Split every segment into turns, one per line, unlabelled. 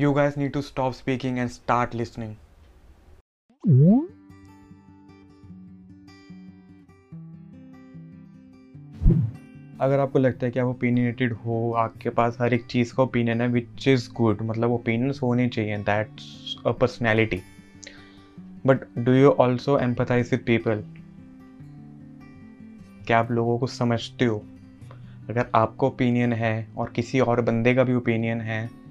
You guys need to stop speaking and start listening. अगर आपको लगता है कि आप ओपिनियटेड हो, आपके पास हर एक चीज़ का ओपिनियन है विच इज़ गुड मतलब ओपिनियंस होने चाहिए that's a personality but do you also empathize with people क्या आप लोगों को समझते हो? अगर आपका ओपिनियन है और किसी और बंदे का भी ओपिनियन है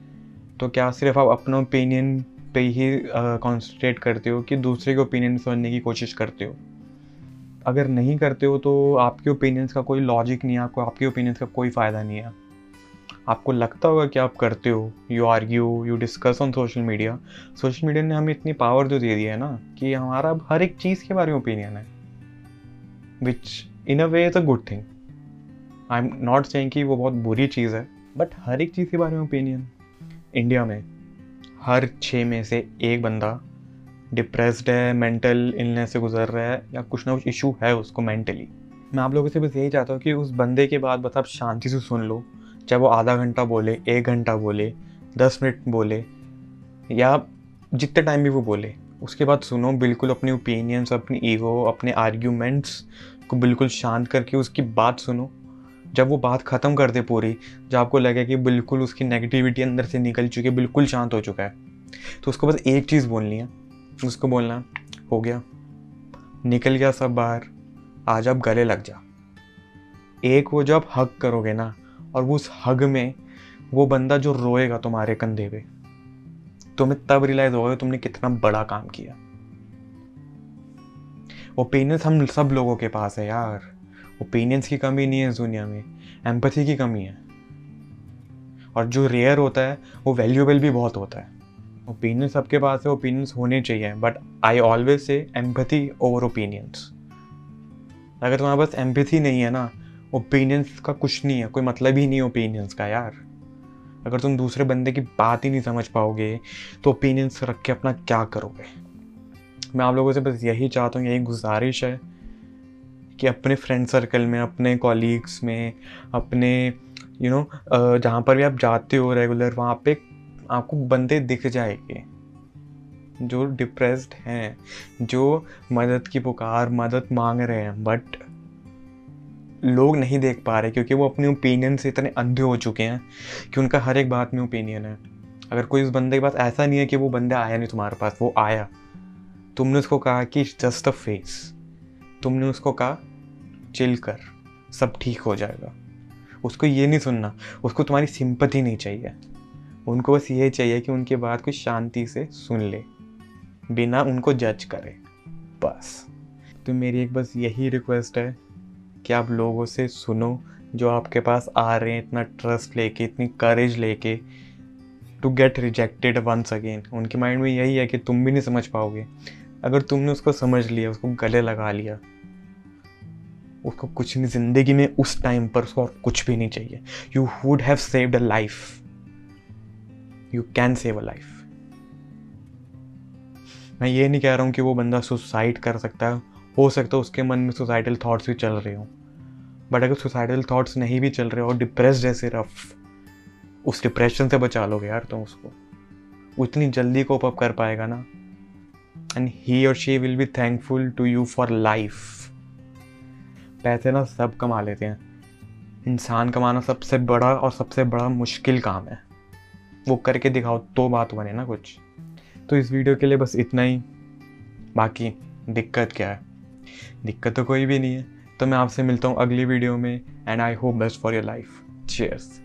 तो क्या सिर्फ़ आप अपना ओपिनियन पे ही कॉन्सेंट्रेट uh, करते हो कि दूसरे के ओपिनियन सुनने की कोशिश करते हो? अगर नहीं करते हो तो आपके ओपिनियंस का कोई लॉजिक नहीं है आपको आपके ओपिनियंस का कोई फ़ायदा नहीं है। आपको लगता होगा कि आप करते हो you argue you discuss on social media social media ने हमें इतनी पावर तो दे दी है ना कि हमारा अब हर एक चीज़ के बारे में ओपिनियन है। Which in a way is a good thing I am not saying कि वो बहुत बुरी चीज़ है बट हर एक चीज़ के बारे में ओपिनियन इंडिया में हर छः में से एक बंदा डिप्रेस्ड है मेंटल इलनेस से गुजर रहा है या कुछ ना कुछ इशू है उसको मेंटली मैं आप लोगों से बस यही चाहता हूँ कि उस बंदे के बाद बस आप शांति से सुन लो, चाहे वो आधा घंटा बोले, एक घंटा बोले, दस मिनट बोले, या जितने टाइम भी वो बोले, उसके बाद सुनो, बिल्कुल अपनी ओपिनियंस अपनी ईगो अपने आर्ग्यूमेंट्स को बिल्कुल शांत करके उसकी बात सुनो। जब वो बात ख़त्म कर दे पूरी, जब आपको लगे कि बिल्कुल उसकी नेगेटिविटी अंदर से निकल चुकी है, बिल्कुल शांत हो चुका है तो उसको बस एक चीज़ बोलनी है, उसको बोलना, हो गया, निकल गया सब बाहर, आज आप गले लग जा। एक वो जब हग करोगे ना, और उस हग में वो बंदा जो रोएगा तुम्हारे कंधे पे, तुम्हें तब रियलाइज़ होगा तुमने कितना बड़ा काम किया। ओपिनियंस हम सब लोगों के पास है यार। ओपिनियंस की कमी नहीं है इस दुनिया में एम्पथी की कमी है। और जो रेयर होता है, वो वैल्यूएबल भी बहुत होता है। ओपिनियन सबके पास है ओपिनियंस होने चाहिए but I always say empathy over opinions अगर तुम्हारे पास एम्पथी नहीं है ना ओपिनियंस का कुछ नहीं है, कोई मतलब ही नहीं है ओपिनियंस का यार। अगर तुम दूसरे बंदे की बात ही नहीं समझ पाओगे तो ओपिनियंस रख के अपना क्या करोगे? मैं आप लोगों से बस यही चाहता हूँ, यही गुजारिश है कि अपने फ्रेंड सर्कल में, अपने कॉलीग्स में, अपने यू नो जहाँ पर भी आप जाते हो रेगुलर वहाँ पे आपको बंदे दिख जाएँगे, जो डिप्रेस्ड हैं, जो मदद की पुकार, मदद मांग रहे हैं बट लोग नहीं देख पा रहे क्योंकि वो अपने ओपिनियन से इतने अंधे हो चुके हैं कि उनका हर एक बात में ओपिनियन है। अगर कोई उस बंदे के पास ऐसा नहीं है कि वो बंदा आया नहीं तुम्हारे पास, वो आया। तुमने उसको कहा कि जस्ट अ फेस तुमने उसको कहा चिल कर सब ठीक हो जाएगा। उसको ये नहीं सुनना, उसको तुम्हारी सिंपति नहीं चाहिए। उनको बस ये चाहिए कि उनकी बात को शांति से सुन ले, बिना उनको जज करे। बस। तो मेरी एक बस यही रिक्वेस्ट है कि आप लोगों से सुनो, जो आपके पास आ रहे हैं इतना ट्रस्ट लेके, इतनी करेज लेके to get rejected once again उनके माइंड में यही है कि तुम भी नहीं समझ पाओगे। अगर तुमने उसको समझ लिया, उसको गले लगा लिया उसको कुछ नहीं, ज़िंदगी में उस टाइम पर उसको और कुछ भी नहीं चाहिए। You would have saved a life you can save a life मैं ये नहीं कह रहा हूँ कि वो बंदा सुसाइड कर सकता है। हो सकता है उसके मन में सुसाइडल थाट्स भी चल रहे हों। बट अगर सुसाइडल थाट्स नहीं भी चल रहे हो डिप्रेस जैसे रफ उस डिप्रेशन से बचा लोगे यार तुम उसको। उतनी जल्दी कोप अप कर पाएगा ना। एंड ही और she will be thankful to you for life पैसे ना सब कमा लेते हैं। इंसान कमाना सबसे बड़ा और सबसे बड़ा मुश्किल काम है। वो करके दिखाओ तो बात बने ना कुछ। तो इस वीडियो के लिए बस इतना ही। बाकी दिक्कत क्या है? दिक्कत तो कोई भी नहीं है। तो मैं आपसे मिलता हूँ अगली वीडियो में and I hope best for your life cheers